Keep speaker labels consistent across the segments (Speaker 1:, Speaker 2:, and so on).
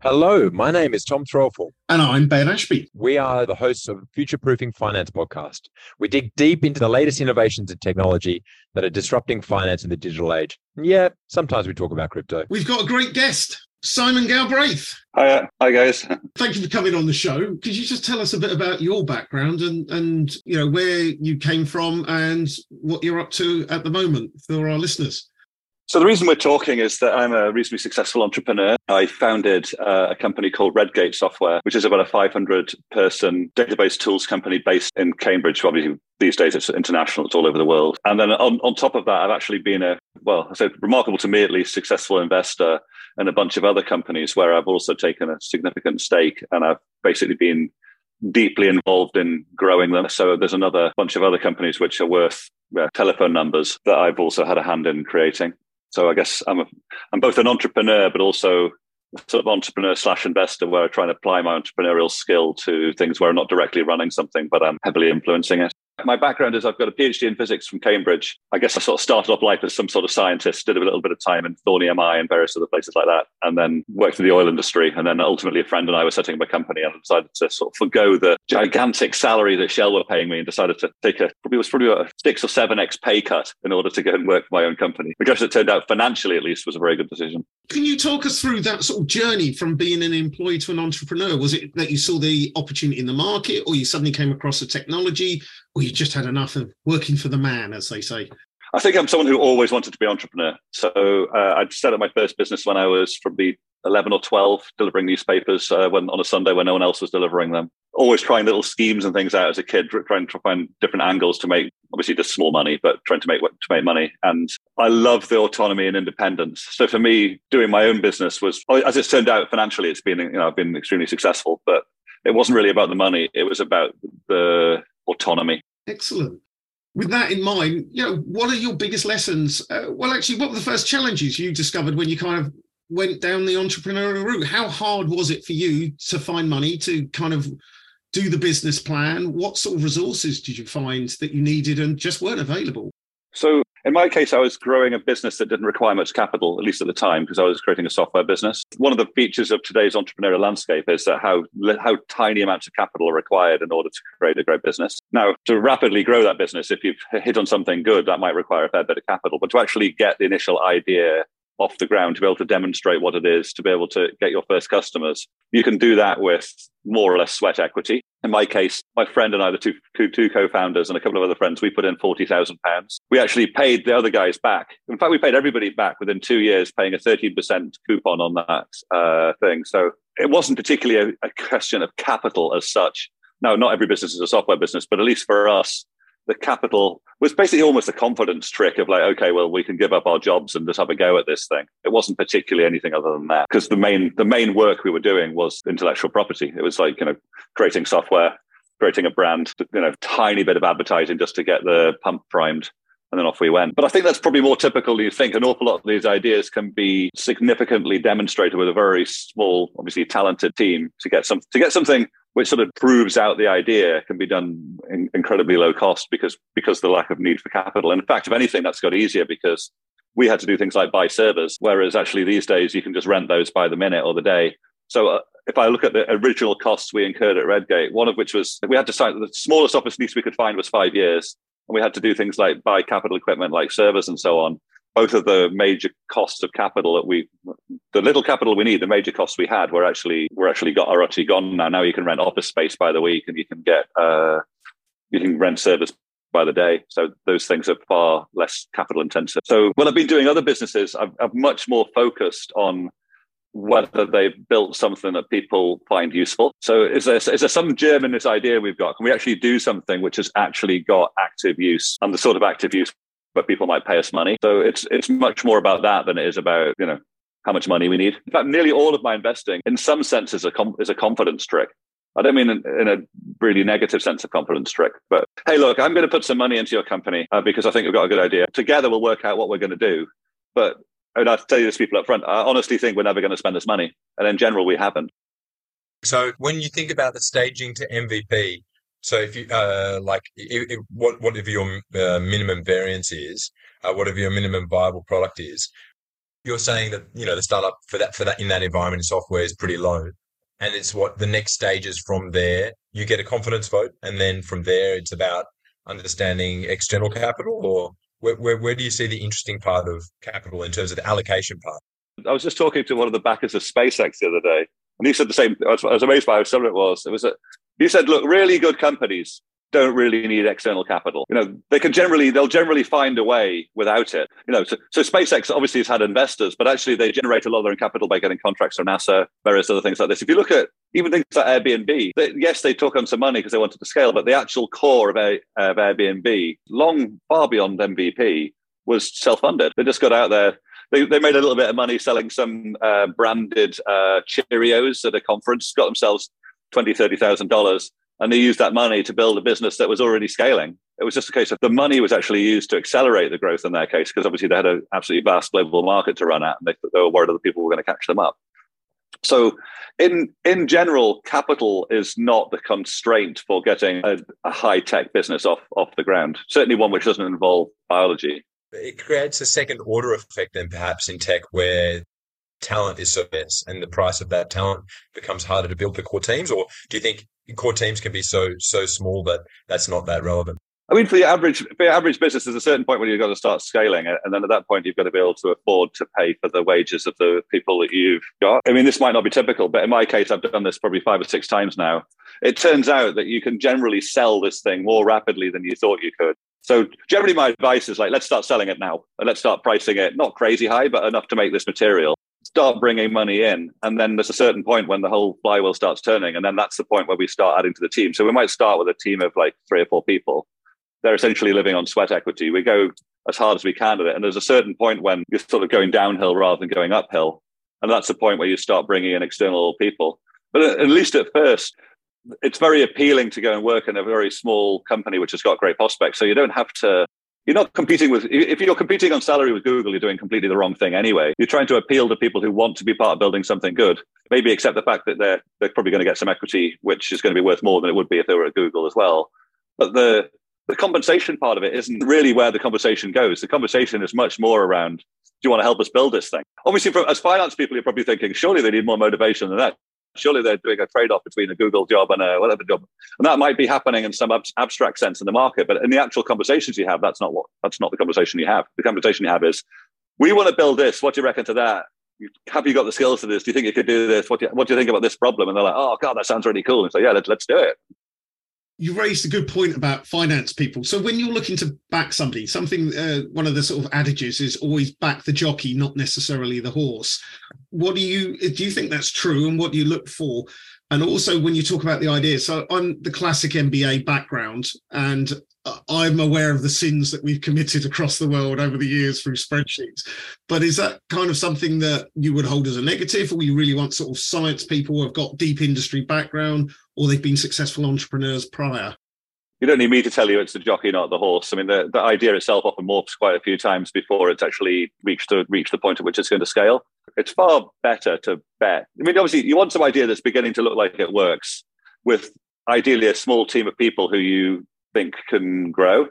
Speaker 1: Hello, my name is Tom Threlfall.
Speaker 2: And I'm Ben Ashby.
Speaker 1: We are the hosts of Future Proofing Finance podcast. We dig deep into the latest innovations in technology that are disrupting finance in the digital age. And yeah, sometimes we talk about crypto.
Speaker 2: We've got a great guest, Simon Galbraith.
Speaker 3: Hi, uh, hi guys.
Speaker 2: Thank you for coming on the show. Could you just tell us a bit about your background and and you know where you came from and what you're up to at the moment for our listeners?
Speaker 3: So the reason we're talking is that I'm a reasonably successful entrepreneur. I founded uh, a company called Redgate Software, which is about a 500 person database tools company based in Cambridge. Obviously, these days it's international, it's all over the world. And then on, on top of that, I've actually been a, well, I said remarkable to me at least, successful investor in a bunch of other companies where I've also taken a significant stake and I've basically been deeply involved in growing them. So there's another bunch of other companies which are worth uh, telephone numbers that I've also had a hand in creating. So I guess I'm a, I'm both an entrepreneur, but also sort of entrepreneur slash investor where I try and apply my entrepreneurial skill to things where I'm not directly running something, but I'm heavily influencing it. My background is I've got a PhD in physics from Cambridge. I guess I sort of started off life as some sort of scientist, did a little bit of time in Thorn EMI and various other places like that, and then worked in the oil industry. And then ultimately, a friend and I were setting up a company and I decided to sort of forego the gigantic salary that Shell were paying me and decided to take a probably was probably a six or seven X pay cut in order to go and work for my own company, which as it turned out financially at least was a very good decision.
Speaker 2: Can you talk us through that sort of journey from being an employee to an entrepreneur? Was it that you saw the opportunity in the market or you suddenly came across a technology or you just had enough of working for the man, as they say?
Speaker 3: I think I'm someone who always wanted to be an entrepreneur. So uh, I set up my first business when I was probably 11 or 12, delivering newspapers uh, when on a Sunday when no one else was delivering them. Always trying little schemes and things out as a kid, trying to find different angles to make obviously just small money, but trying to make to make money. And I love the autonomy and independence. So for me, doing my own business was, as it's turned out, financially, it's been you know I've been extremely successful, but it wasn't really about the money. It was about the autonomy.
Speaker 2: Excellent. With that in mind, you know, what are your biggest lessons? Uh, well, actually, what were the first challenges you discovered when you kind of went down the entrepreneurial route? How hard was it for you to find money to kind of do the business plan? What sort of resources did you find that you needed and just weren't available?
Speaker 3: So in my case, I was growing a business that didn't require much capital, at least at the time, because I was creating a software business. One of the features of today's entrepreneurial landscape is that how how tiny amounts of capital are required in order to create a great business. Now, to rapidly grow that business, if you've hit on something good, that might require a fair bit of capital. But to actually get the initial idea off the ground to be able to demonstrate what it is, to be able to get your first customers. You can do that with more or less sweat equity. In my case, my friend and I, the two, two, two co-founders and a couple of other friends, we put in £40,000. We actually paid the other guys back. In fact, we paid everybody back within two years, paying a 13% coupon on that uh, thing. So it wasn't particularly a, a question of capital as such. Now, not every business is a software business, but at least for us, the capital was basically almost a confidence trick of like, okay, well, we can give up our jobs and just have a go at this thing. It wasn't particularly anything other than that because the main the main work we were doing was intellectual property. It was like you know creating software, creating a brand, you know, tiny bit of advertising just to get the pump primed. And then off we went. But I think that's probably more typical you think. An awful lot of these ideas can be significantly demonstrated with a very small, obviously talented team to get some to get something which sort of proves out the idea can be done in incredibly low cost because because the lack of need for capital. And in fact, if anything, that's got easier because we had to do things like buy servers, whereas actually these days you can just rent those by the minute or the day. So uh, if I look at the original costs we incurred at Redgate, one of which was we had to sign the smallest office lease we could find was five years, and we had to do things like buy capital equipment like servers and so on both of the major costs of capital that we, the little capital we need, the major costs we had were actually were actually got are actually gone now. Now you can rent office space by the week, and you can get uh, you can rent service by the day. So those things are far less capital intensive. So when I've been doing other businesses, I've, I've much more focused on whether they've built something that people find useful. So is there, is there some germ in this idea we've got? Can we actually do something which has actually got active use and the sort of active use but people might pay us money. So it's it's much more about that than it is about you know how much money we need. In fact, nearly all of my investing, in some sense, is a com- is a confidence trick. I don't mean in, in, a really negative sense of confidence trick, but hey, look, I'm going to put some money into your company uh, because I think we've got a good idea. Together, we'll work out what we're going to do. But I mean, I tell you this, people up front, I honestly think we're never going to spend this money, and in general, we haven't.
Speaker 1: So when you think about the staging to MVP, so if you uh, like, it, it, what whatever your uh, minimum variance is, uh, whatever your minimum viable product is, you're saying that you know the startup for that for that in that environment software is pretty low, and it's what the next stages from there. You get a confidence vote, and then from there it's about understanding external capital, or where, where, where do you see the interesting part of capital in terms of the allocation part?
Speaker 3: I was just talking to one of the backers of SpaceX the other day, and he said the same. I was, I was amazed by how similar it was. It was a, he said, "Look, really good companies don't really need external capital. You know, they can generally they'll generally find a way without it. You know, so, so SpaceX obviously has had investors, but actually they generate a lot of their own capital by getting contracts from NASA, various other things like this. If you look at even things like Airbnb, they, yes, they took on some money because they wanted to scale, but the actual core of, of Airbnb, long far beyond MVP, was self-funded. They just got out there. They, they made a little bit of money selling some uh, branded uh, Cheerios at a conference, got themselves twenty, thirty thousand dollars, and they used that money to build a business that was already scaling. It was just a case of the money was actually used to accelerate the growth in their case because obviously they had an absolutely vast global market to run at, and they, they were worried other people were going to catch them up. So, in in general, capital is not the constraint for getting a, a high tech business off off the ground. Certainly, one which doesn't involve biology.
Speaker 1: It creates a second order effect, then perhaps in tech, where talent is so dense and the price of that talent becomes harder to build the core teams or do you think core teams can be so so small that that's not that relevant
Speaker 3: I mean, for the average for the average business, there's a certain point where you've got to start scaling and then at that point, you've got to be able to afford to pay for the wages of the people that you've got. I mean, this might not be typical, but in my case, I've done this probably five or six times now. It turns out that you can generally sell this thing more rapidly than you thought you could. So generally, my advice is like, let's start selling it now, and let's start pricing it not crazy high, but enough to make this material start bringing money in. And then there's a certain point when the whole flywheel starts turning. And then that's the point where we start adding to the team. So we might start with a team of like three or four people. They're essentially living on sweat equity. We go as hard as we can at it. And there's a certain point when you're sort of going downhill rather than going uphill. And that's the point where you start bringing in external people. But at least at first, it's very appealing to go and work in a very small company which has got great prospects. So you don't have to you're not competing with if you're competing on salary with google you're doing completely the wrong thing anyway. You're trying to appeal to people who want to be part of building something good. Maybe accept the fact that they're they're probably going to get some equity which is going to be worth more than it would be if they were at google as well. But the the compensation part of it isn't really where the conversation goes. The conversation is much more around do you want to help us build this thing? Obviously for, as finance people you're probably thinking surely they need more motivation than that surely they're doing a trade-off between a Google job and a whatever job, and that might be happening in some ab- abstract sense in the market. But in the actual conversations you have, that's not what that's not the conversation you have. The conversation you have is, we want to build this. What do you reckon to that? Have you got the skills for this? Do you think you could do this? What do you, what do you think about this problem? And they're like, oh god, that sounds really cool. And so yeah, let, let's do it
Speaker 2: you raised a good point about finance people. So when you're looking to back somebody, something uh, one of the sort of adages is always back the jockey, not necessarily the horse. What do you do? You think that's true, and what do you look for? And also when you talk about the ideas, so I'm the classic MBA background, and I'm aware of the sins that we've committed across the world over the years through spreadsheets. But is that kind of something that you would hold as a negative, or you really want sort of science people who have got deep industry background, or they've been successful entrepreneurs prior?
Speaker 3: You don't need me to tell you it's the jockey, not the horse. I mean, the, the idea itself often morphs quite a few times before it's actually reached the, reached the point at which it's going to scale. It's far better to bet. I mean, obviously, you want some idea that's beginning to look like it works with ideally a small team of people who you think can grow.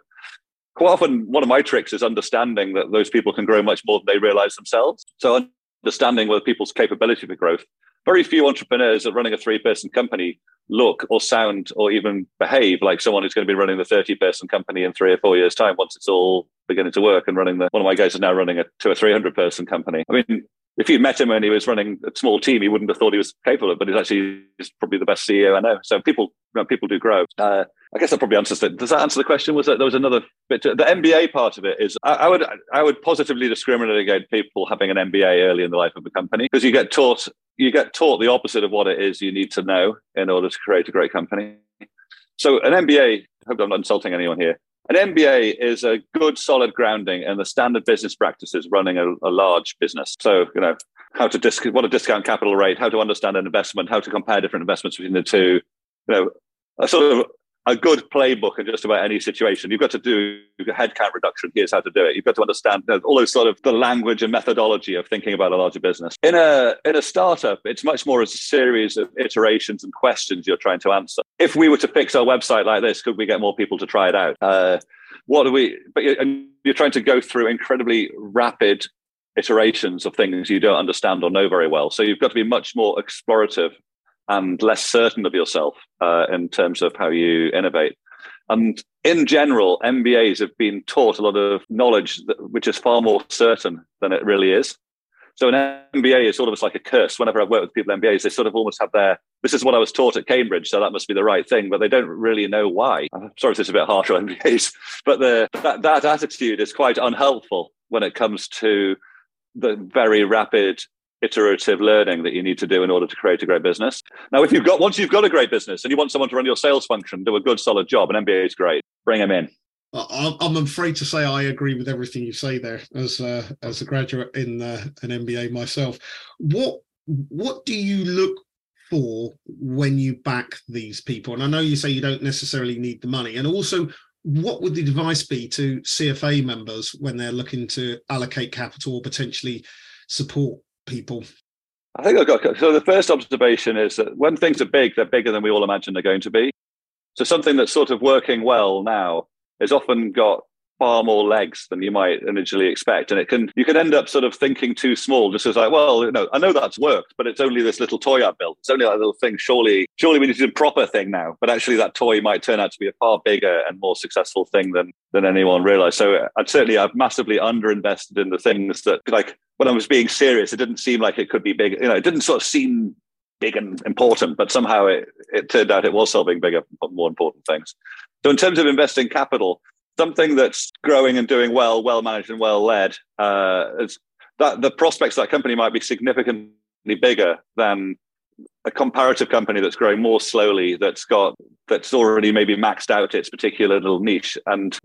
Speaker 3: Quite often, one of my tricks is understanding that those people can grow much more than they realize themselves. So, understanding whether people's capability for growth. Very few entrepreneurs are running a three person company look or sound or even behave like someone who's going to be running the 30 person company in three or four years' time once it's all beginning to work and running the one of my guys is now running a two or three hundred person company. I mean, if you met him when he was running a small team, he wouldn't have thought he was capable of. But he's actually he's probably the best CEO I know. So people you know, people do grow. Uh, I guess that probably answers it. Does that answer the question? Was that there was another bit? To, the MBA part of it is I, I, would I would positively discriminate against people having an MBA early in the life of a company because you get taught you get taught the opposite of what it is you need to know in order to create a great company. So an MBA. I hope I'm not insulting anyone here. An MBA is a good, solid grounding in the standard business practices running a, a large business. So, you know, how to disc- what a discount capital rate, how to understand an investment, how to compare different investments between the two. You know, a sort of a good playbook in just about any situation. You've got to do headcount reduction. Here's how to do it. You've got to understand you know, all those sort of the language and methodology of thinking about a larger business. In a in a startup, it's much more as a series of iterations and questions you're trying to answer. If we were to fix our website like this, could we get more people to try it out? Uh, what do we? But you're, you're trying to go through incredibly rapid iterations of things you don't understand or know very well. So you've got to be much more explorative and less certain of yourself uh, in terms of how you innovate. And in general, MBAs have been taught a lot of knowledge that, which is far more certain than it really is. So an MBA is sort of like a curse. Whenever I've worked with people MBAs, they sort of almost have their this is what I was taught at Cambridge, so that must be the right thing, but they don't really know why. I'm sorry if this is a bit harsh on MBAs, but the, that, that attitude is quite unhelpful when it comes to the very rapid iterative learning that you need to do in order to create a great business. Now, if you've got once you've got a great business and you want someone to run your sales function, do a good solid job, an MBA is great. Bring them in.
Speaker 2: I'm afraid to say I agree with everything you say there. As uh, as a graduate in uh, an MBA myself, what what do you look for when you back these people? And I know you say you don't necessarily need the money, and also what would the advice be to CFA members when they're looking to allocate capital or potentially support people?
Speaker 3: I think I've got so the first observation is that when things are big, they're bigger than we all imagine they're going to be. So something that's sort of working well now has often got far more legs than you might initially expect. And it can you can end up sort of thinking too small, just as like, well, you know, I know that's worked, but it's only this little toy I built. It's only that little thing. Surely, surely we need to do a proper thing now. But actually that toy might turn out to be a far bigger and more successful thing than than anyone realized. So uh, I'd certainly I've massively underinvested in the things that like when I was being serious, it didn't seem like it could be big. You know, it didn't sort of seem big and important, but somehow it, it turned out it was solving bigger, more important things. So in terms of investing capital, something that's growing and doing well, well managed and well led, uh, that the prospects of that company might be significantly bigger than a comparative company that's growing more slowly, that's got that's already maybe maxed out its particular little niche. And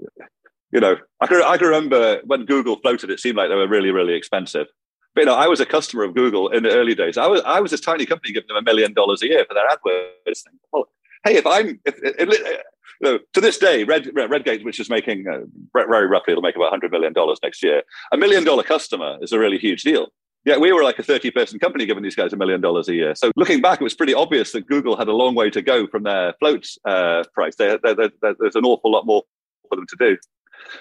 Speaker 3: you know, I can, I can remember when Google floated, it seemed like they were really, really expensive. But you know, I was a customer of Google in the early days. I was I was this tiny company giving them a million dollars a year for their AdWords. Well, hey, if I'm if, if, you know, to this day, Red, Redgate, which is making uh, very roughly, it'll make about $100 million next year. A million dollar customer is a really huge deal. Yeah, we were like a 30 person company giving these guys a million dollars a year. So looking back, it was pretty obvious that Google had a long way to go from their float uh, price. They, they, they, there's an awful lot more for them to do.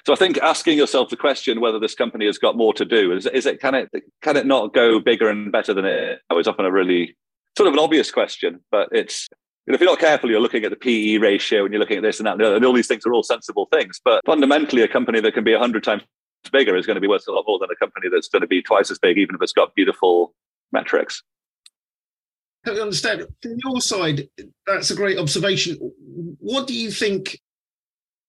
Speaker 3: So I think asking yourself the question whether this company has got more to do is, is it can it can it not go bigger and better than it oh, is often a really sort of an obvious question, but it's if you're not careful, you're looking at the PE ratio and you're looking at this and that, and all these things are all sensible things. But fundamentally, a company that can be 100 times bigger is going to be worth a lot more than a company that's going to be twice as big, even if it's got beautiful metrics.
Speaker 2: I understand. From your side, that's a great observation. What do you think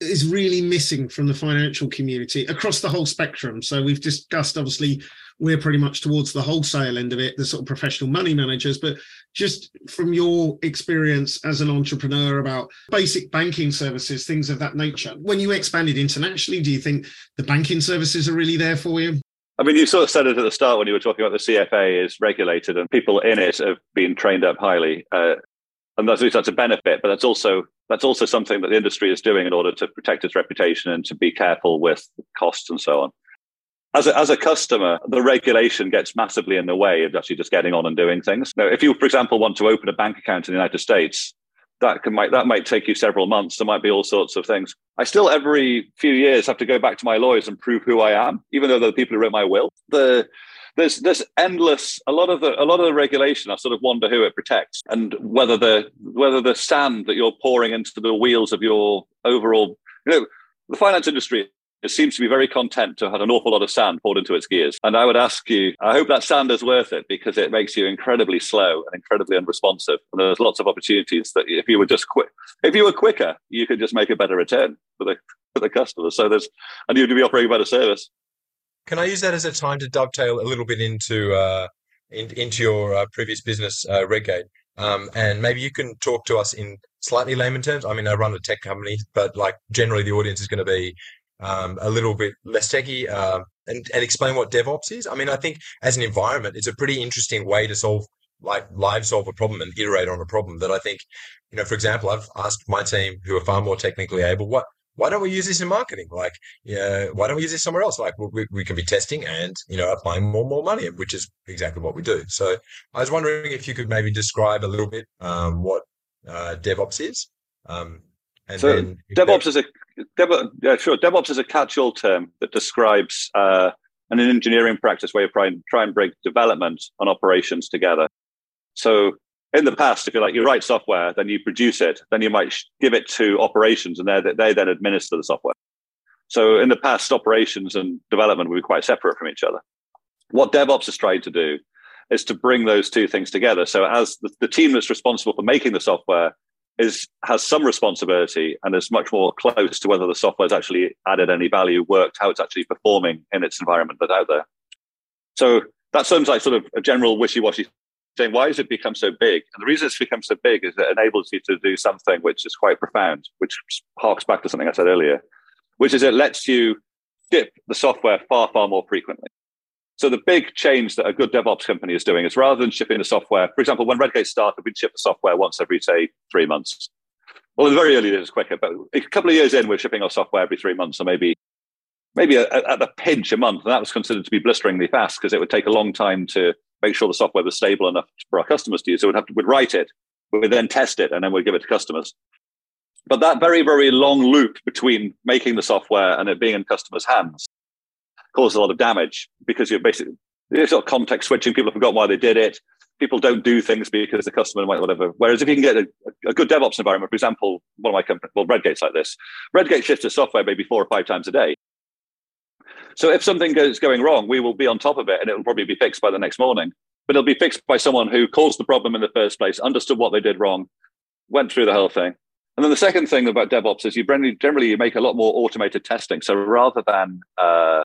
Speaker 2: is really missing from the financial community across the whole spectrum? So we've discussed, obviously, we're pretty much towards the wholesale end of it, the sort of professional money managers. But just from your experience as an entrepreneur about basic banking services, things of that nature, when you expanded internationally, do you think the banking services are really there for you?
Speaker 3: I mean, you sort of said it at the start when you were talking about the CFA is regulated and people in it have been trained up highly. Uh, and that's, that's a benefit, but that's also that's also something that the industry is doing in order to protect its reputation and to be careful with costs and so on as a, as a customer, the regulation gets massively in the way of actually just getting on and doing things. Now, if you, for example, want to open a bank account in the United States, that can might that might take you several months. There might be all sorts of things. I still every few years have to go back to my lawyers and prove who I am, even though they're the people who wrote my will. The there's there's endless a lot of the a lot of the regulation. I sort of wonder who it protects and whether the whether the sand that you're pouring into the wheels of your overall you know the finance industry it seems to be very content to have an awful lot of sand poured into its gears. And I would ask you, I hope that sand is worth it because it makes you incredibly slow and incredibly unresponsive. And there's lots of opportunities that if you were just quick, if you were quicker, you could just make a better return for the for the customer. So there's and you'd be offering better service.
Speaker 1: Can I use that as a time to dovetail a little bit into uh, in, into your uh, previous business, uh, Redgate? Um, and maybe you can talk to us in slightly layman terms. I mean, I run a tech company, but like generally the audience is going to be um, a little bit less techy, uh, and, and explain what DevOps is. I mean, I think as an environment, it's a pretty interesting way to solve, like, live solve a problem and iterate on a problem that I think, you know, for example, I've asked my team who are far more technically able, what, why don't we use this in marketing? Like, yeah, why don't we use this somewhere else? Like, we, we can be testing and, you know, applying more and more money, which is exactly what we do. So I was wondering if you could maybe describe a little bit um, what uh, DevOps is. Um,
Speaker 3: and so then DevOps is a Dev, yeah, sure. DevOps is a catch-all term that describes uh, an engineering practice where you try and, try and bring development and operations together. So in the past, if you like, you write software, then you produce it, then you might give it to operations, and they they then administer the software. So in the past, operations and development would be quite separate from each other. What DevOps is trying to do is to bring those two things together. So as the, the team that's responsible for making the software is has some responsibility and is much more close to whether the software has actually added any value, worked, how it's actually performing in its environment that's out there. So that sounds like sort of a general wishy-washy saying, why has it become so big? And the reason it's become so big is it enables you to do something which is quite profound, which harks back to something I said earlier, which is it lets you ship the software far, far more frequently. So the big change that a good DevOps company is doing is rather than shipping the software, for example, when Redgate started, we'd ship the software once every, say, three months. Well, in the very early days, it was quicker, but a couple of years in, we're shipping our software every three months, or maybe maybe at the pinch a month. And that was considered to be blisteringly fast because it would take a long time to make sure the software was stable enough for our customers to use. So we'd have to, we'd write it, we'd then test it, and then we'd give it to customers. But that very, very long loop between making the software and it being in customers' hands causes a lot of damage because you're basically you're sort of context switching. People have forgotten why they did it. People don't do things because the customer might whatever. Whereas if you can get a, a good DevOps environment, for example, one of my companies, well, Redgate's like this. Redgate shifts its software maybe four or five times a day. So if something goes going wrong, we will be on top of it and it will probably be fixed by the next morning. But it'll be fixed by someone who caused the problem in the first place, understood what they did wrong, went through the whole thing. And then the second thing about DevOps is you generally, generally you make a lot more automated testing. So rather than uh,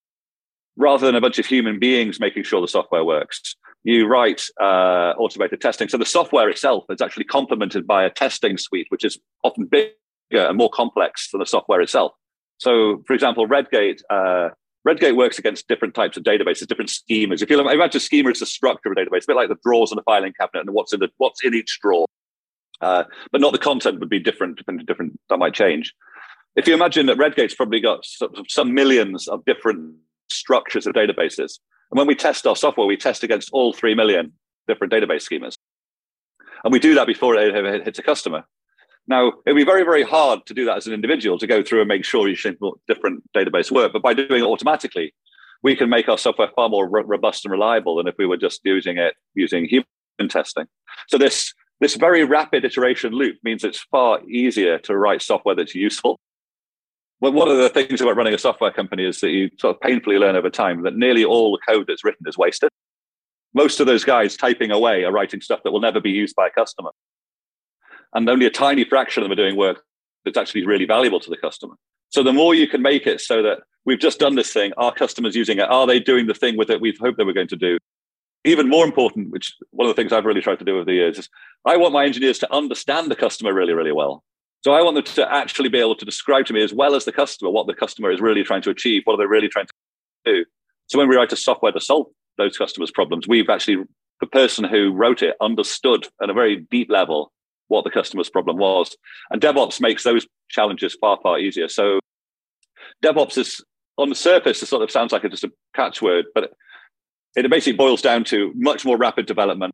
Speaker 3: rather than a bunch of human beings making sure the software works, you write uh, automated testing. So the software itself is actually complemented by a testing suite, which is often bigger and more complex than the software itself. So, for example, Redgate uh, Redgate works against different types of databases, different schemas. If you imagine a schema as the structure of a database, a bit like the drawers in a filing cabinet and what's in the what's in each drawer, uh, but not the content would be different, depending on different. That might change. If you imagine that Redgate's probably got some millions of different structures of databases, and when we test our software, we test against all three million different database schemas, and we do that before it hits a customer. Now, it'd be very, very hard to do that as an individual to go through and make sure should different database work. But by doing it automatically, we can make our software far more robust and reliable than if we were just using it using human testing. So this this very rapid iteration loop means it's far easier to write software that's useful. Well, one of the things about running a software company is that you sort of painfully learn over time that nearly all the code that's written is wasted. Most of those guys typing away are writing stuff that will never be used by a customer and only a tiny fraction of them are doing work that's actually really valuable to the customer. So the more you can make it so that we've just done this thing, our customers using it, are they doing the thing with it we've hoped they were going to do? Even more important, which one of the things I've really tried to do over the years is I want my engineers to understand the customer really, really well. So I want them to actually be able to describe to me as well as the customer what the customer is really trying to achieve, what are they really trying to do. So when we write a software to solve those customers' problems, we've actually the person who wrote it understood at a very deep level what the customer's problem was. And DevOps makes those challenges far, far easier. So DevOps is on the surface, it sort of sounds like it's just a catchword, but it basically boils down to much more rapid development,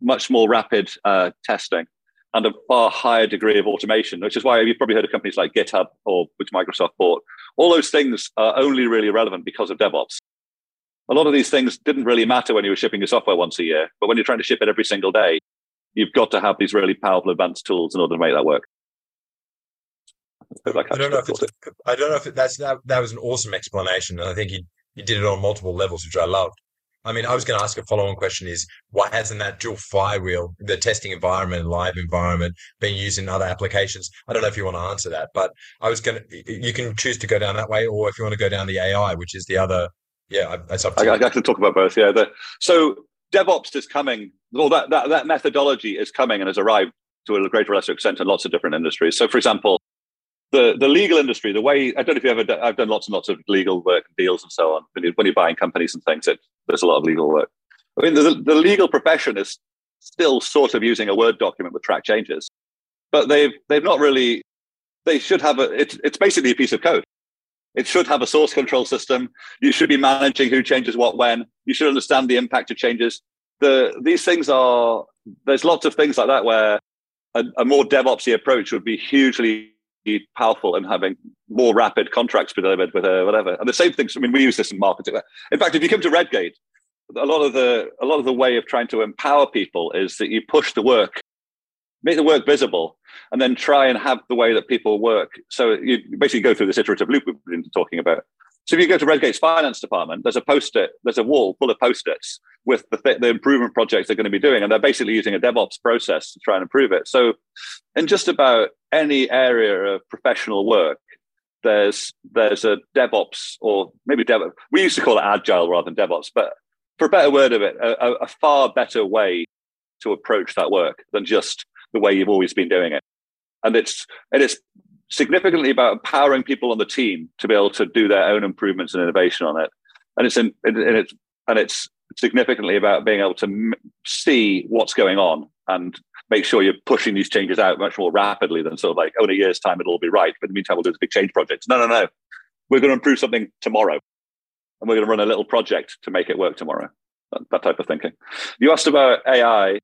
Speaker 3: much more rapid uh, testing, and a far higher degree of automation, which is why you've probably heard of companies like GitHub or which Microsoft bought. All those things are only really relevant because of DevOps. A lot of these things didn't really matter when you were shipping your software once a year, but when you're trying to ship it every single day, you've got to have these really powerful advanced tools in order to make that work.
Speaker 1: I don't know if it's, I don't know if that's that, that was an awesome explanation, and I think you you did it on multiple levels, which I loved. I mean, I was going to ask a follow-on question: Is why hasn't that dual flywheel, the testing environment, live environment, been used in other applications? I don't know if you want to answer that, but I was going to. You can choose to go down that way, or if you want to go down the AI, which is the other. Yeah, that's up to
Speaker 3: I, you. I can talk about both. Yeah, the, so DevOps is coming, well, that, that, that methodology is coming and has arrived to a greater or lesser extent in lots of different industries. So, for example, the, the legal industry, the way, I don't know if you ever, I've done lots and lots of legal work and deals and so on. When, you, when you're buying companies and things, it, there's a lot of legal work. I mean, the, the legal profession is still sort of using a Word document with track changes, but they've, they've not really, they should have a, it's, it's basically a piece of code. It should have a source control system. You should be managing who changes what when. You should understand the impact of changes. The, these things are, there's lots of things like that where a, a more DevOpsy approach would be hugely powerful and having more rapid contracts delivered with a whatever. And the same things. I mean, we use this in marketing. In fact, if you come to Redgate, a lot of the a lot of the way of trying to empower people is that you push the work, make the work visible, and then try and have the way that people work. So you basically go through this iterative loop we've been talking about. So if you go to Redgate's finance department, there's a post-it, there's a wall full of post-its with the, the improvement projects they're going to be doing, and they're basically using a DevOps process to try and improve it. So in just about any area of professional work, there's there's a DevOps or maybe Dev. We used to call it Agile rather than DevOps, but for a better word of it, a, a far better way to approach that work than just the way you've always been doing it. And it's and it's significantly about empowering people on the team to be able to do their own improvements and innovation on it. And it's in, and it's and it's significantly about being able to m- see what's going on and make sure you're pushing these changes out much more rapidly than sort of like, oh, in a year's time it'll all be right. But in the meantime, we'll do this big change project. No, no, no. We're going to improve something tomorrow, and we're going to run a little project to make it work tomorrow. That, that type of thinking. You asked about AI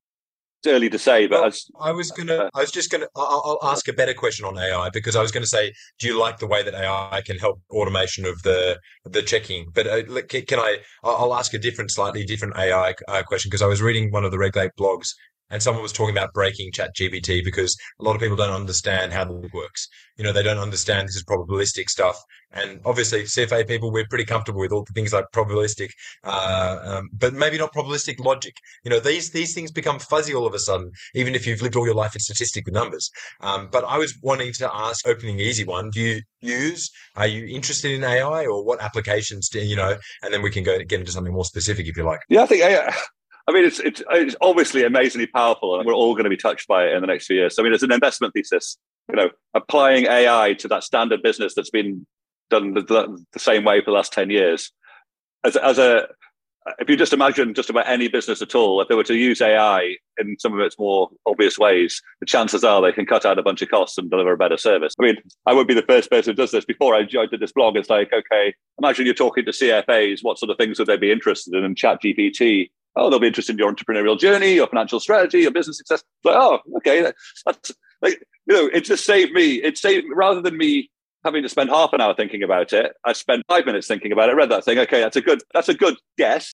Speaker 3: it's early to say, but well, as,
Speaker 1: I was gonna, I was just gonna, I'll, I'll, ask a better question on AI because I was going to say, do you like the way that AI can help automation of the the checking? But uh, can I? I'll ask a different, slightly different AI uh, question because I was reading one of the Redgate blogs and someone was talking about breaking chat gpt because a lot of people don't understand how the works. You know they don't understand this is probabilistic stuff. And obviously cfa people we're pretty comfortable with all the things like probabilistic uh, um, but maybe not probabilistic logic. You know these these things become fuzzy all of a sudden even if you've lived all your life in statistic with numbers. Um, but i was wanting to ask opening easy one do you use are you interested in ai or what applications do you know and then we can go get into something more specific if you like.
Speaker 3: Yeah i think AI, I mean, it's, it's, it's obviously amazingly powerful, and we're all going to be touched by it in the next few years. So, I mean, it's an investment thesis. You know, applying AI to that standard business that's been done the, the same way for the last ten years. As, as a, if you just imagine just about any business at all, if they were to use AI in some of its more obvious ways, the chances are they can cut out a bunch of costs and deliver a better service. I mean, I would be the first person who does this. Before I did this blog, it's like, okay, imagine you're talking to CFAs. What sort of things would they be interested in? And Chat GPT oh, they'll be interested in your entrepreneurial journey, your financial strategy, your business success. Like, oh, okay, that's like you know, it just saved me. It saved rather than me having to spend half an hour thinking about it. I spent five minutes thinking about it. I read that thing. Okay, that's a good. That's a good guess.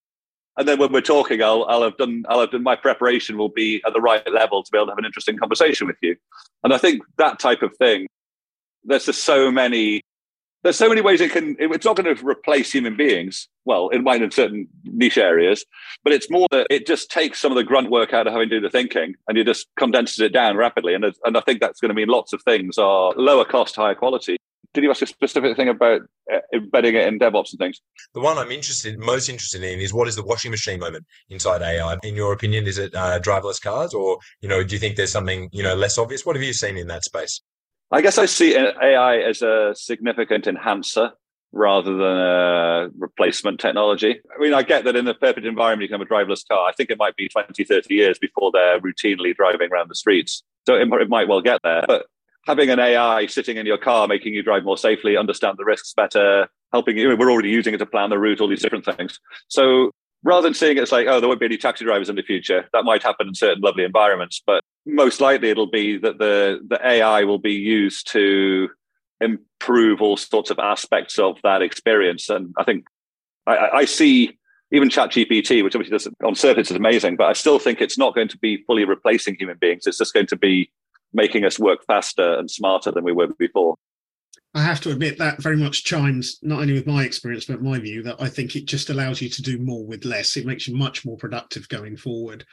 Speaker 3: And then when we're talking, I'll, I'll have done. I'll have done. My preparation will be at the right level to be able to have an interesting conversation with you. And I think that type of thing. There's just so many there's so many ways it can it's not going to replace human beings well it might in certain niche areas but it's more that it just takes some of the grunt work out of having to do the thinking and you just condenses it down rapidly and, and i think that's going to mean lots of things are lower cost higher quality did you ask a specific thing about uh, embedding it in DevOps and things?
Speaker 1: The one I'm interested, most interested in, is what is the washing machine moment inside AI? In your opinion, is it uh, driverless cars, or you know, do you think there's something you know less obvious? What have you seen in that space?
Speaker 3: I guess I see AI as a significant enhancer rather than a replacement technology. I mean, I get that in the perfect environment, you can have a driverless car. I think it might be 20, 30 years before they're routinely driving around the streets. So it, it might well get there. But having an AI sitting in your car, making you drive more safely, understand the risks better, helping you, we're already using it to plan the route, all these different things. So rather than seeing it like, oh, there won't be any taxi drivers in the future, that might happen in certain lovely environments. But most likely it'll be that the, the AI will be used to improve all sorts of aspects of that experience. And I think I, I see even ChatGPT, which obviously does, on surface is amazing, but I still think it's not going to be fully replacing human beings. It's just going to be making us work faster and smarter than we were before.
Speaker 2: I have to admit that very much chimes not only with my experience but my view that I think it just allows you to do more with less. It makes you much more productive going forward.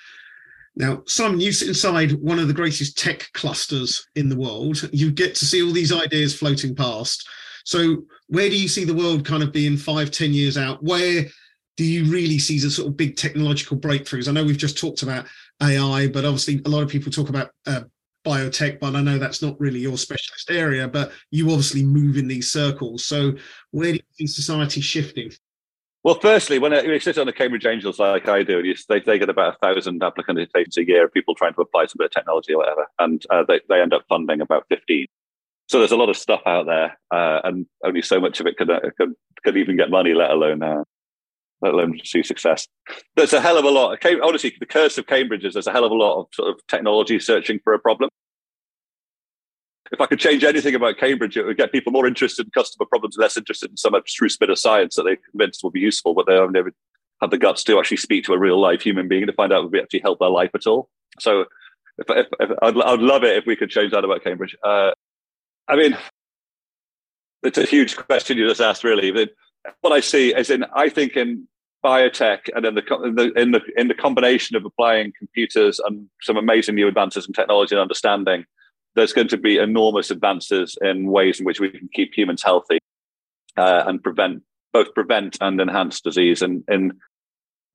Speaker 2: Now, Simon, you sit inside one of the greatest tech clusters in the world. You get to see all these ideas floating past. So, where do you see the world kind of being five, ten years out? Where do you really see the sort of big technological breakthroughs? I know we've just talked about AI, but obviously a lot of people talk about uh, biotech, but I know that's not really your specialist area. But you obviously move in these circles. So, where do you see society shifting?
Speaker 3: Well, firstly, when you sit on the Cambridge Angels like I do, you, they, they get about a thousand applications a year, of people trying to apply some bit of technology or whatever, and uh, they, they end up funding about 15. So there's a lot of stuff out there, uh, and only so much of it could, uh, could even get money, let alone uh, let alone see success. There's a hell of a lot. Honestly, the curse of Cambridge is there's a hell of a lot of sort of technology searching for a problem. If I could change anything about Cambridge, it would get people more interested in customer problems, less interested in some abstruse bit of science that they convinced will be useful, but they have never had the guts to actually speak to a real life human being to find out if we actually help their life at all. So if, if, if I'd, I'd love it if we could change that about Cambridge. Uh, I mean, it's a huge question you just asked, really. But what I see is in, I think in biotech and in the, in the in the in the combination of applying computers and some amazing new advances in technology and understanding, there's going to be enormous advances in ways in which we can keep humans healthy uh, and prevent both prevent and enhance disease. And, and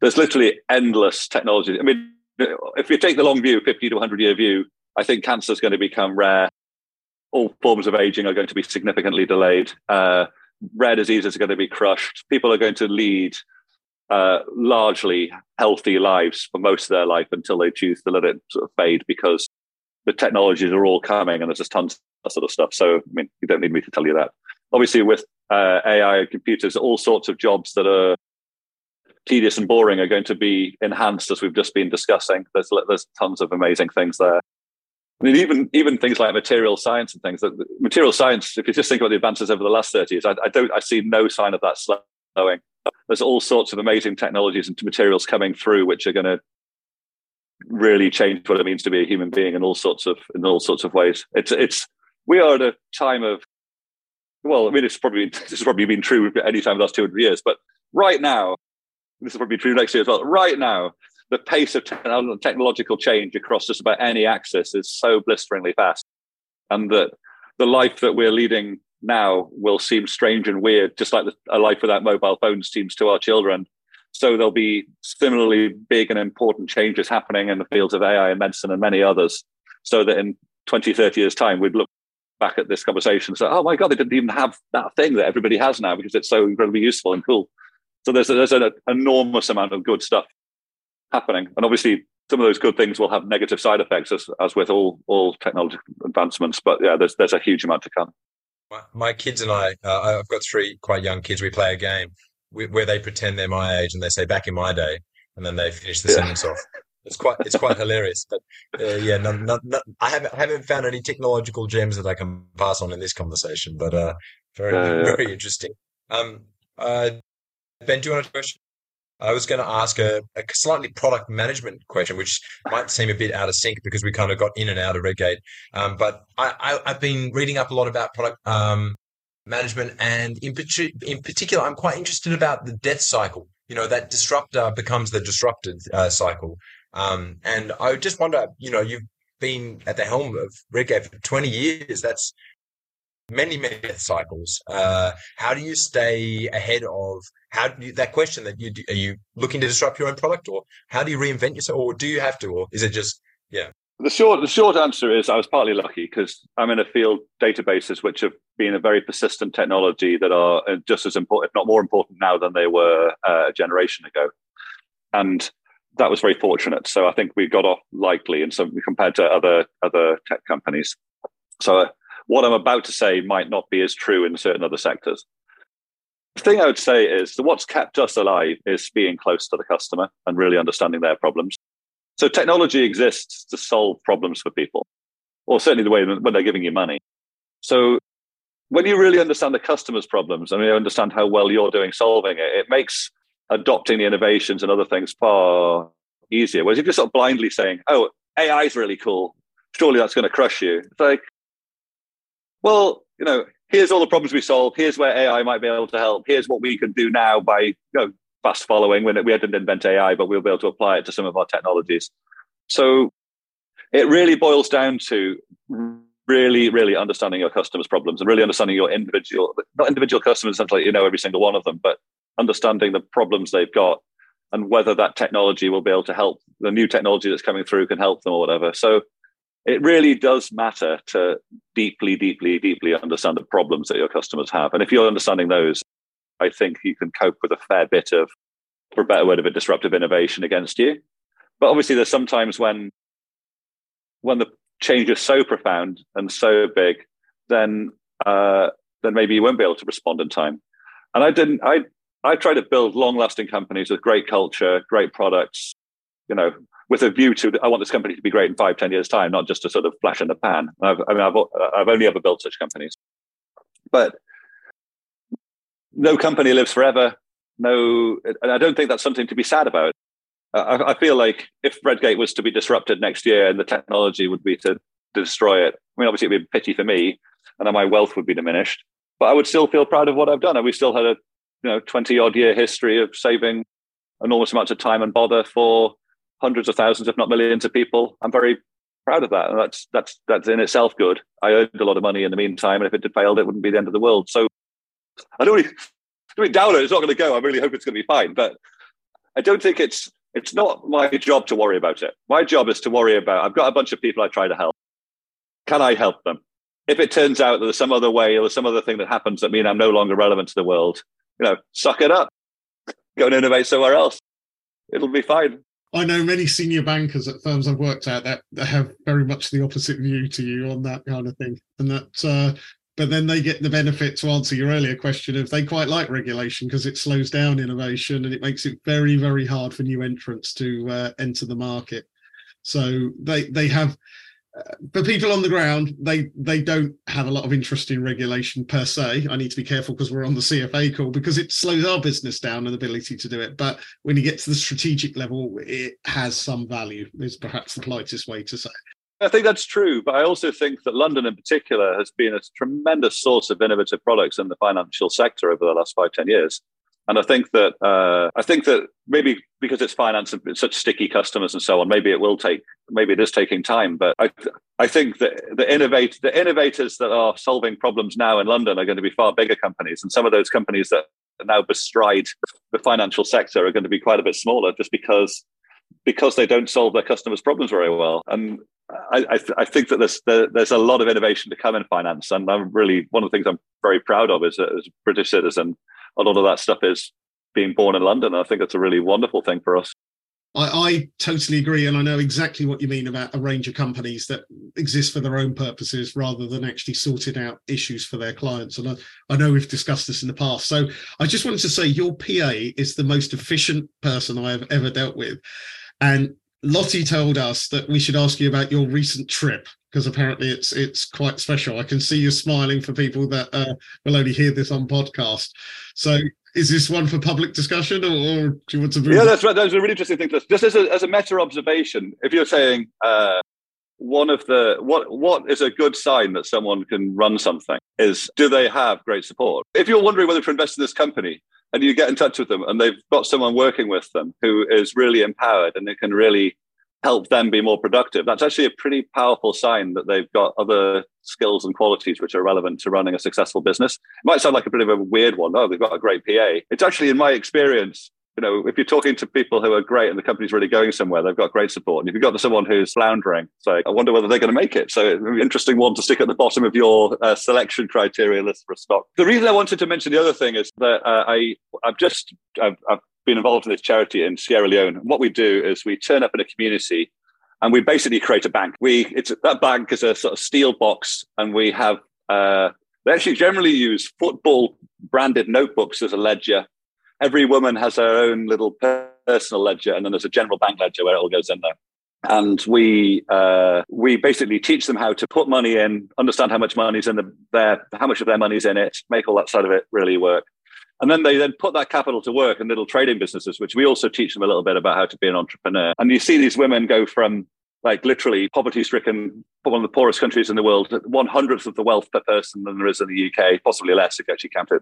Speaker 3: there's literally endless technology. I mean, if you take the long view, 50 to 100 year view, I think cancer is going to become rare. All forms of aging are going to be significantly delayed. Uh, rare diseases are going to be crushed. People are going to lead uh, largely healthy lives for most of their life until they choose to let it sort of fade because the technologies are all coming and there's just tons of sort of stuff. So, I mean, you don't need me to tell you that. Obviously, with uh, AI and computers, all sorts of jobs that are tedious and boring are going to be enhanced, as we've just been discussing. There's there's tons of amazing things there. I mean, even even things like material science and things. Material science, if you just think about the advances over the last thirty years, I, I don't, I see no sign of that slowing. There's all sorts of amazing technologies and materials coming through, which are going to really change what it means to be a human being in all sorts of in all sorts of ways. It's it's we are at a time of well, I mean, it's probably this has probably been true any time in the last 200 years, but right now, this will probably true next year as well. Right now, the pace of te- uh, technological change across just about any axis is so blisteringly fast, and that the life that we're leading now will seem strange and weird, just like a life without mobile phones seems to our children. So there'll be similarly big and important changes happening in the fields of AI and medicine and many others. So that in 20, 30 years' time, we'd look back at this conversation and say, oh my God, they didn't even have that thing that everybody has now because it's so incredibly useful and cool. So there's, there's an enormous amount of good stuff happening. And obviously, some of those good things will have negative side effects, as, as with all, all technology advancements. But yeah, there's, there's a huge amount to come.
Speaker 1: My, my kids and I, uh, I've got three quite young kids. We play a game where they pretend they're my age and they say back in my day, and then they finish the yeah. sentence off. It's quite it's quite hilarious. But uh, yeah, I haven't I haven't found any technological gems that I can pass on in this conversation. But uh, very uh, very interesting. Um, uh, ben, do you want a question? I was going to ask a, a, slightly product management question, which might seem a bit out of sync because we kind of got in and out of Redgate. Um, but I, have been reading up a lot about product um, management, and in, in particular, I'm quite interested about the death cycle. You know, that disruptor becomes the disrupted uh, cycle. Um, and I just wonder, you know, you've been at the helm of Redgate for 20 years. That's many, many death cycles. Uh, how do you stay ahead of how do you, that question that you are you looking to disrupt your own product or how do you reinvent yourself or do you have to, or is it just, yeah.
Speaker 3: The short, the short answer is I was partly lucky because I'm in a field databases which have been a very persistent technology that are uh, just as important, if not more important now than they were uh, a generation ago. And that was very fortunate. So I think we got off lightly and so compared to other other tech companies. So uh, what I'm about to say might not be as true in certain other sectors. The thing I would say is that what's kept us alive is being close to the customer and really understanding their problems. So technology exists to solve problems for people, or certainly the way when they're giving you money. So when you really understand the customer's problems and you understand how well you're doing solving it, it makes adopting the innovations and other things far easier. Whereas if you're sort of blindly saying, "Oh, AI is really cool," surely that's going to crush you. It's like, well, you know, here's all the problems we solve. Here's where AI might be able to help. Here's what we can do now by you know, fast following when we didn't invent AI, but we'll be able to apply it to some of our technologies. So it really boils down to really, really understanding your customers' problems and really understanding your individual, not individual customers, essentially, you know every single one of them, but understanding the problems they've got and whether that technology will be able to help the new technology that's coming through can help them or whatever. So it really does matter to deeply, deeply, deeply understand the problems that your customers have. And if you're understanding those, I think you can cope with a fair bit of, for a better word of it, disruptive innovation against you. But obviously, there's sometimes when when the change is so profound and so big, then uh, then maybe you won't be able to respond in time. And I didn't. I I try to build long-lasting companies with great culture, great products, you know, with a view to I want this company to be great in five, ten years time, not just a sort of flash in the pan. I've, I mean, I've I've only ever built such companies, but no company lives forever. No, and I don't think that's something to be sad about. I, I feel like if Redgate was to be disrupted next year and the technology would be to, to destroy it, I mean, obviously it'd be a pity for me, and my wealth would be diminished. But I would still feel proud of what I've done. And we still had a you know twenty odd year history of saving enormous amounts of time and bother for hundreds of thousands, if not millions, of people. I'm very proud of that, and that's that's that's in itself good. I earned a lot of money in the meantime, and if it had failed, it wouldn't be the end of the world. So I don't really, mean, down it. It's not going to go. I really hope it's going to be fine, but I don't think it's it's not my job to worry about it. My job is to worry about. I've got a bunch of people I try to help. Can I help them? If it turns out that there's some other way or some other thing that happens that mean I'm no longer relevant to the world, you know, suck it up. Go and innovate somewhere else. It'll be fine.
Speaker 2: I know many senior bankers at firms I've worked at that, that have very much the opposite view to you on that kind of thing, and that. Uh, but then they get the benefit to answer your earlier question of they quite like regulation because it slows down innovation and it makes it very very hard for new entrants to uh, enter the market. So they they have for people on the ground, they they don't have a lot of interest in regulation per se. I need to be careful because we're on the CFA call because it slows our business down and ability to do it. But when you get to the strategic level, it has some value. Is perhaps the politest way to say.
Speaker 3: I think that's true, but I also think that London, in particular, has been a tremendous source of innovative products in the financial sector over the last five ten years. And I think that uh, I think that maybe because it's finance and it's such sticky customers and so on, maybe it will take maybe it is taking time. But I I think that the innovate the innovators that are solving problems now in London are going to be far bigger companies, and some of those companies that now bestride the financial sector are going to be quite a bit smaller, just because because they don't solve their customers' problems very well. And I, I, I think that there's there, there's a lot of innovation to come in finance, and I'm really one of the things I'm very proud of is as a British citizen a lot of that stuff is being born in London. I think it's a really wonderful thing for us.
Speaker 2: I, I, totally agree, and I know exactly what you mean about a range of companies that exist for their own purposes rather than actually sorting out issues for their clients. And I, I know we've discussed this in the past. So I just wanted to say your PA is the most efficient person I have ever dealt with, and Lottie told us that we should ask you about your recent trip because apparently it's it's quite special. I can see you smiling for people that uh, will only hear this on podcast. So is this one for public discussion or, or do you want to
Speaker 3: Yeah, that's right. That's a really interesting thing. Just as a, as a meta observation, if you're saying uh, one of the what what is a good sign that someone can run something is do they have great support? If you're wondering whether to invest in this company and you get in touch with them and they've got someone working with them who is really empowered and it can really help them be more productive. That's actually a pretty powerful sign that they've got other skills and qualities which are relevant to running a successful business. It might sound like a bit of a weird one. Oh, they've got a great PA. It's actually, in my experience, you know, if you're talking to people who are great and the company's really going somewhere, they've got great support. And if you've got someone who's floundering, so I wonder whether they're going to make it. So interesting one to stick at the bottom of your uh, selection criteria list for a stock. The reason I wanted to mention the other thing is that uh, I I've just I've, I've been involved in this charity in Sierra Leone. What we do is we turn up in a community and we basically create a bank. We it's that bank is a sort of steel box, and we have uh, they actually generally use football branded notebooks as a ledger. Every woman has her own little personal ledger, and then there's a general bank ledger where it all goes in there. And we uh, we basically teach them how to put money in, understand how much money's in the, there, how much of their money's in it, make all that side of it really work. And then they then put that capital to work in little trading businesses, which we also teach them a little bit about how to be an entrepreneur. And you see these women go from like literally poverty stricken, one of the poorest countries in the world, one hundredth of the wealth per person than there is in the UK, possibly less if you actually count it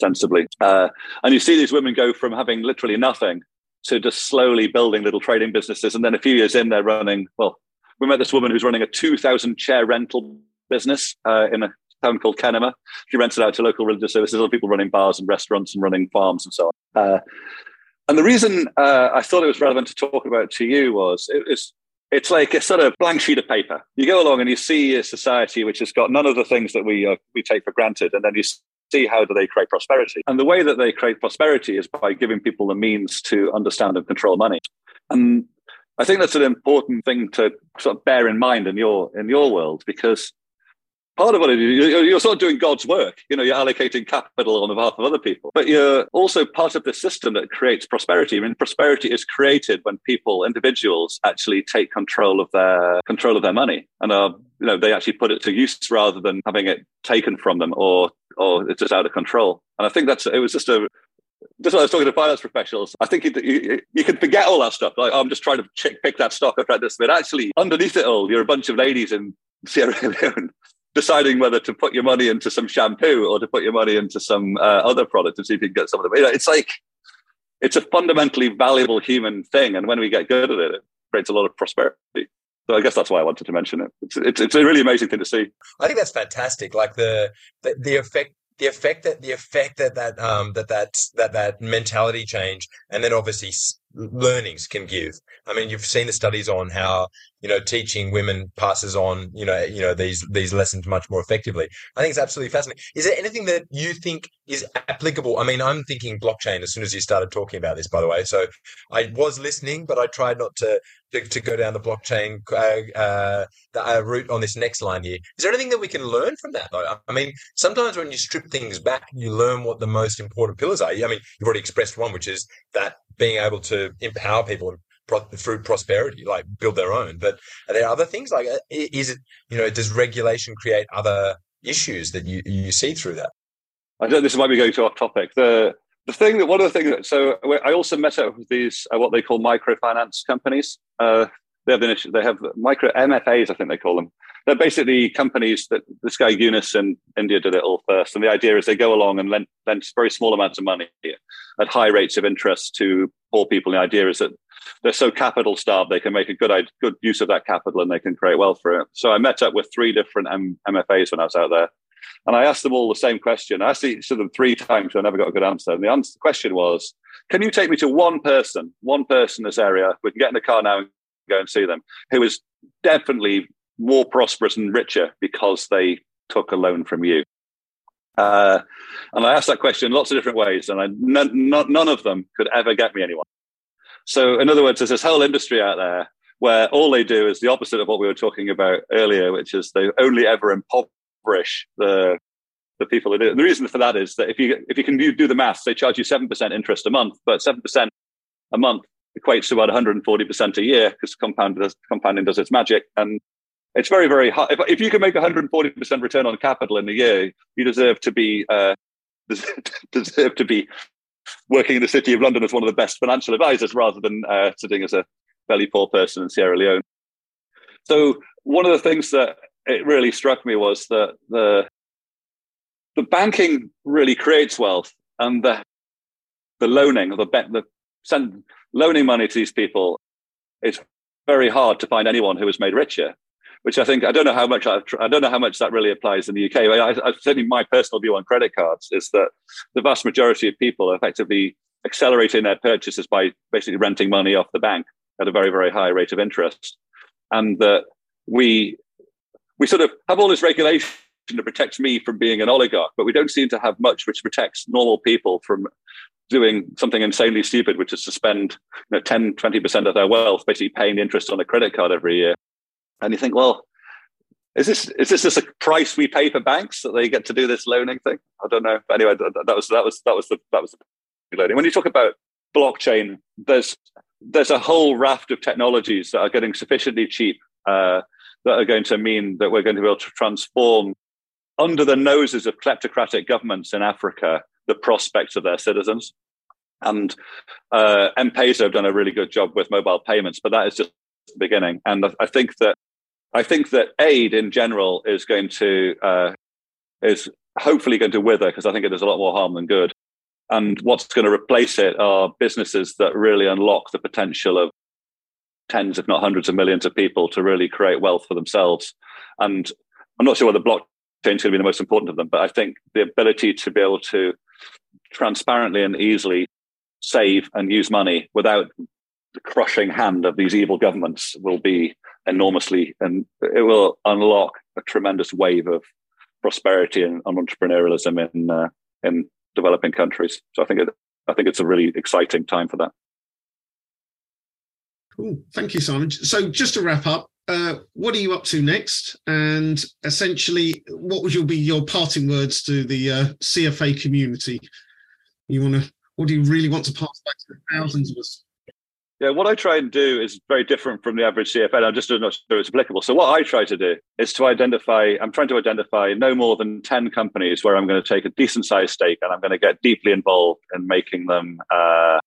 Speaker 3: sensibly. Uh, and you see these women go from having literally nothing to just slowly building little trading businesses. And then a few years in, they're running, well, we met this woman who's running a 2,000 chair rental business uh, in a town called Kenema. She rents it out to local religious services, other people running bars and restaurants and running farms and so on. Uh, and the reason uh, I thought it was relevant to talk about to you was it was it's like a sort of blank sheet of paper. You go along and you see a society which has got none of the things that we uh, we take for granted, and then you see how do they create prosperity. And the way that they create prosperity is by giving people the means to understand and control money. And I think that's an important thing to sort of bear in mind in your in your world because part of what it is, you're, you're sort of doing God's work. You know, you're allocating capital on behalf of other people, but you're also part of the system that creates prosperity. I mean, prosperity is created when people, individuals, actually take control of their control of their money and are, you know, they actually put it to use rather than having it taken from them or or it's just out of control. And I think that's it was just a just when I was talking to finance professionals, I think you, you, you, can forget all that stuff. Like, I'm just trying to pick that stock or try this. But actually, underneath it all, you're a bunch of ladies in Sierra Leone deciding whether to put your money into some shampoo or to put your money into some uh, other product to see if you can get some of them. You know, it's like it's a fundamentally valuable human thing, and when we get good at it, it creates a lot of prosperity. So I guess that's why I wanted to mention it. It's, it's, it's a really amazing thing to see.
Speaker 1: I think that's fantastic. Like the the, the effect the effect that the effect that that um that that that that mentality change and then obviously learnings can give. I mean, you've seen the studies on how you know teaching women passes on you know you know these these lessons much more effectively. I think it's absolutely fascinating. Is there anything that you think is applicable? I mean, I'm thinking blockchain as soon as you started talking about this, by the way. So I was listening, but I tried not to to, to go down the blockchain uh, uh, the, uh, route on this next line here. Is there anything that we can learn from that? Though? I mean, sometimes when you strip things back, you learn what the most important pillars are. I mean, you've already expressed one, which is that being able to empower people through prosperity, like build their own. But are there other things like uh, is it you know does regulation create other issues that you you see through that?
Speaker 3: I don't. This might be going to off topic. The the thing that one of the things so I also met up with these uh, what they call microfinance companies. Uh, they have they have micro MFAs, I think they call them. They're basically companies that this guy Yunus in India did it all first, and the idea is they go along and lend, lend very small amounts of money at high rates of interest to poor people. And the idea is that they're so capital starved they can make a good good use of that capital and they can create wealth for it. So I met up with three different M- MFAs when I was out there, and I asked them all the same question. I asked each of them three times, but I never got a good answer. And the answer, the question was, "Can you take me to one person, one person in this area? We can get in the car now and go and see them, who is definitely more prosperous and richer because they took a loan from you." Uh, and I asked that question lots of different ways, and I, none, none of them could ever get me anyone. So, in other words, there's this whole industry out there where all they do is the opposite of what we were talking about earlier, which is they only ever impoverish the the people who do it. And the reason for that is that if you if you can do the maths, they charge you seven percent interest a month, but seven percent a month equates to about 140 percent a year because compound compounding does its magic. And it's very, very hard. If, if you can make 140% return on capital in a year, you deserve to be uh, deserve to be working in the city of London as one of the best financial advisors rather than uh, sitting as a fairly poor person in Sierra Leone. So one of the things that it really struck me was that the the banking really creates wealth, and the the loaning, the the send loaning money to these people, it's very hard to find anyone who is made richer which I think I don't know how much I, I don't know how much that really applies in the UK. I, I, certainly, my personal view on credit cards is that the vast majority of people are effectively accelerating their purchases by basically renting money off the bank at a very very high rate of interest, and that we we sort of have all this regulation that protects me from being an oligarch, but we don't seem to have much which protects normal people from doing something insanely stupid, which is to spend you know, 10, 20% of their wealth basically paying interest on a credit card every year and you think, well, is this is this just a price we pay for banks that they get to do this loaning thing? I don't know. But anyway, that was that was that was the that was the loaning. When you talk about blockchain, there's there's a whole raft of technologies that are getting sufficiently cheap uh, that are going to mean that we're going to be able to transform under the noses of kleptocratic governments in Africa the prospects of their citizens. And uh, M-Pesa have done a really good job with mobile payments, but that is just the beginning. And I think that I think that aid in general is going to uh, is hopefully going to wither because I think it does a lot more harm than good. And what's going to replace it are businesses that really unlock the potential of tens, if not hundreds of millions of people to really create wealth for themselves. And I'm not sure whether blockchain is going to be the most important of them, but I think the ability to be able to transparently and easily save and use money without the crushing hand of these evil governments will be enormously, and it will unlock a tremendous wave of prosperity and, entrepreneurialism in uh, in developing countries. So I think it, I think it's a really exciting time for that.
Speaker 2: Cool, thank you, Simon. So just to wrap up, uh, what are you up to next? And essentially, what would your be your parting words to the uh, CFA community? You want to, what do you really want to pass back to the thousands of us?
Speaker 3: Yeah, what I try and do is very different from the average CFA. I'm just not sure it's applicable. So what I try to do is to identify. I'm trying to identify no more than ten companies where I'm going to take a decent sized stake and I'm going to get deeply involved in making them uh,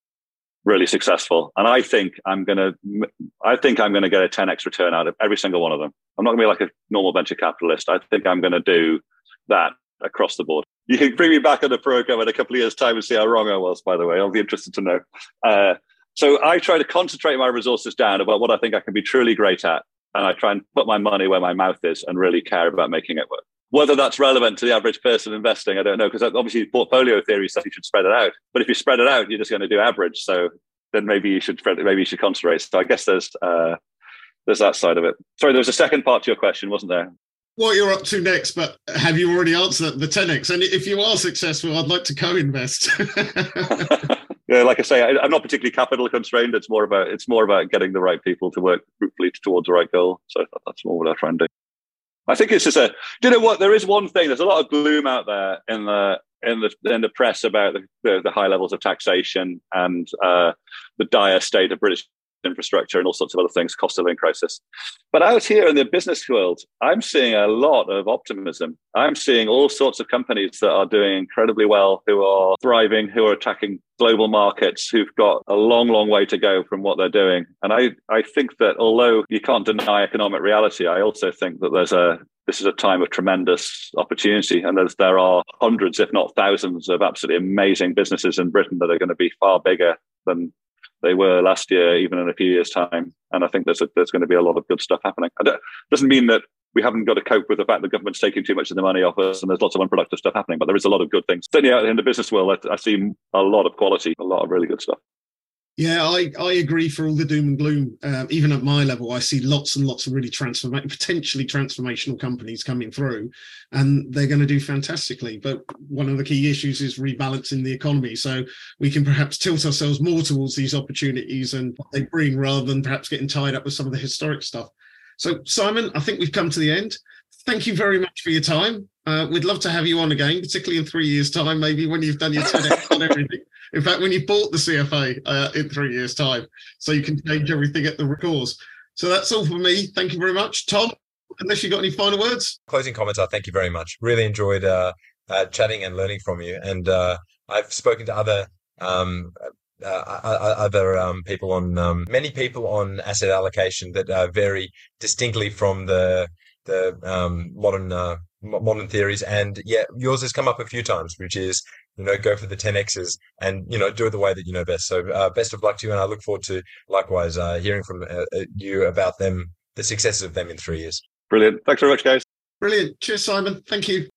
Speaker 3: really successful. And I think I'm to. I think I'm to get a 10x return out of every single one of them. I'm not to be like a normal venture capitalist. I think I'm to do that across the board. You can bring me back on the program in a couple of years' time and see how wrong I was. By the way, I'll be interested to know. Uh, so I try to concentrate my resources down about what I think I can be truly great at. And I try and put my money where my mouth is and really care about making it work. Whether that's relevant to the average person investing, I don't know, because obviously portfolio theory says you should spread it out. But if you spread it out, you're just going to do average. So then maybe you should maybe you should concentrate. So I guess there's uh, there's that side of it. Sorry, there was a second part to your question, wasn't there?
Speaker 2: What you're up to next, but have you already answered the 10x? And if you are successful, I'd like to co-invest.
Speaker 3: yeah, like I say, I, am not particularly capital constrained. It's more about it's more about getting the right people to work fruitfully towards the right goal. So that's more what I try and do. I think it's just a. Do you know what? There is one thing. There's a lot of gloom out there in the in the in the press about the, the, the high levels of taxation and uh, the dire state of British infrastructure and all sorts of other things, cost of living crisis. But out here in the business world, I'm seeing a lot of optimism. I'm seeing all sorts of companies that are doing incredibly well, who are thriving, who are attacking global markets, who've got a long, long way to go from what they're doing. And I, I think that although you can't deny economic reality, I also think that there's a this is a time of tremendous opportunity. And there are hundreds, if not thousands, of absolutely amazing businesses in Britain that are going to be far bigger than they were last year, even in a few years' time. And I think there's a, there's going to be a lot of good stuff happening. It doesn't mean that we haven't got to cope with the fact the government's taking too much of the money off us and there's lots of unproductive stuff happening, but there is a lot of good things. Certainly out in the business world, I, I see a lot of quality, a lot of really good stuff.
Speaker 2: Yeah, I, I agree for all the doom and gloom. Um, even at my level, I see lots and lots of really transform potentially transformational companies coming through, and they're going to do fantastically. But one of the key issues is rebalancing the economy, so we can perhaps tilt ourselves more towards these opportunities and what they bring, rather than perhaps getting tied up with some of the historic stuff. So, Simon, I think we've come to the end. Thank you very much for your time. Uh, we'd love to have you on again, particularly in three years' time, maybe when you've done your 10x on everything. In fact, when you bought the CFA uh, in three years' time, so you can change everything at the course. So that's all for me. Thank you very much, Tom. Unless you got any final words.
Speaker 1: Closing comments are thank you very much. Really enjoyed uh, uh, chatting and learning from you. And uh, I've spoken to other um, uh, other um, people on um, many people on asset allocation that are very distinctly from the the um, modern uh, modern theories. And yeah, yours has come up a few times, which is you know, go for the 10Xs and, you know, do it the way that you know best. So, uh, best of luck to you. And I look forward to likewise, uh, hearing from uh, uh, you about them, the successes of them in three years.
Speaker 3: Brilliant. Thanks very much, guys.
Speaker 2: Brilliant. Cheers, Simon. Thank you.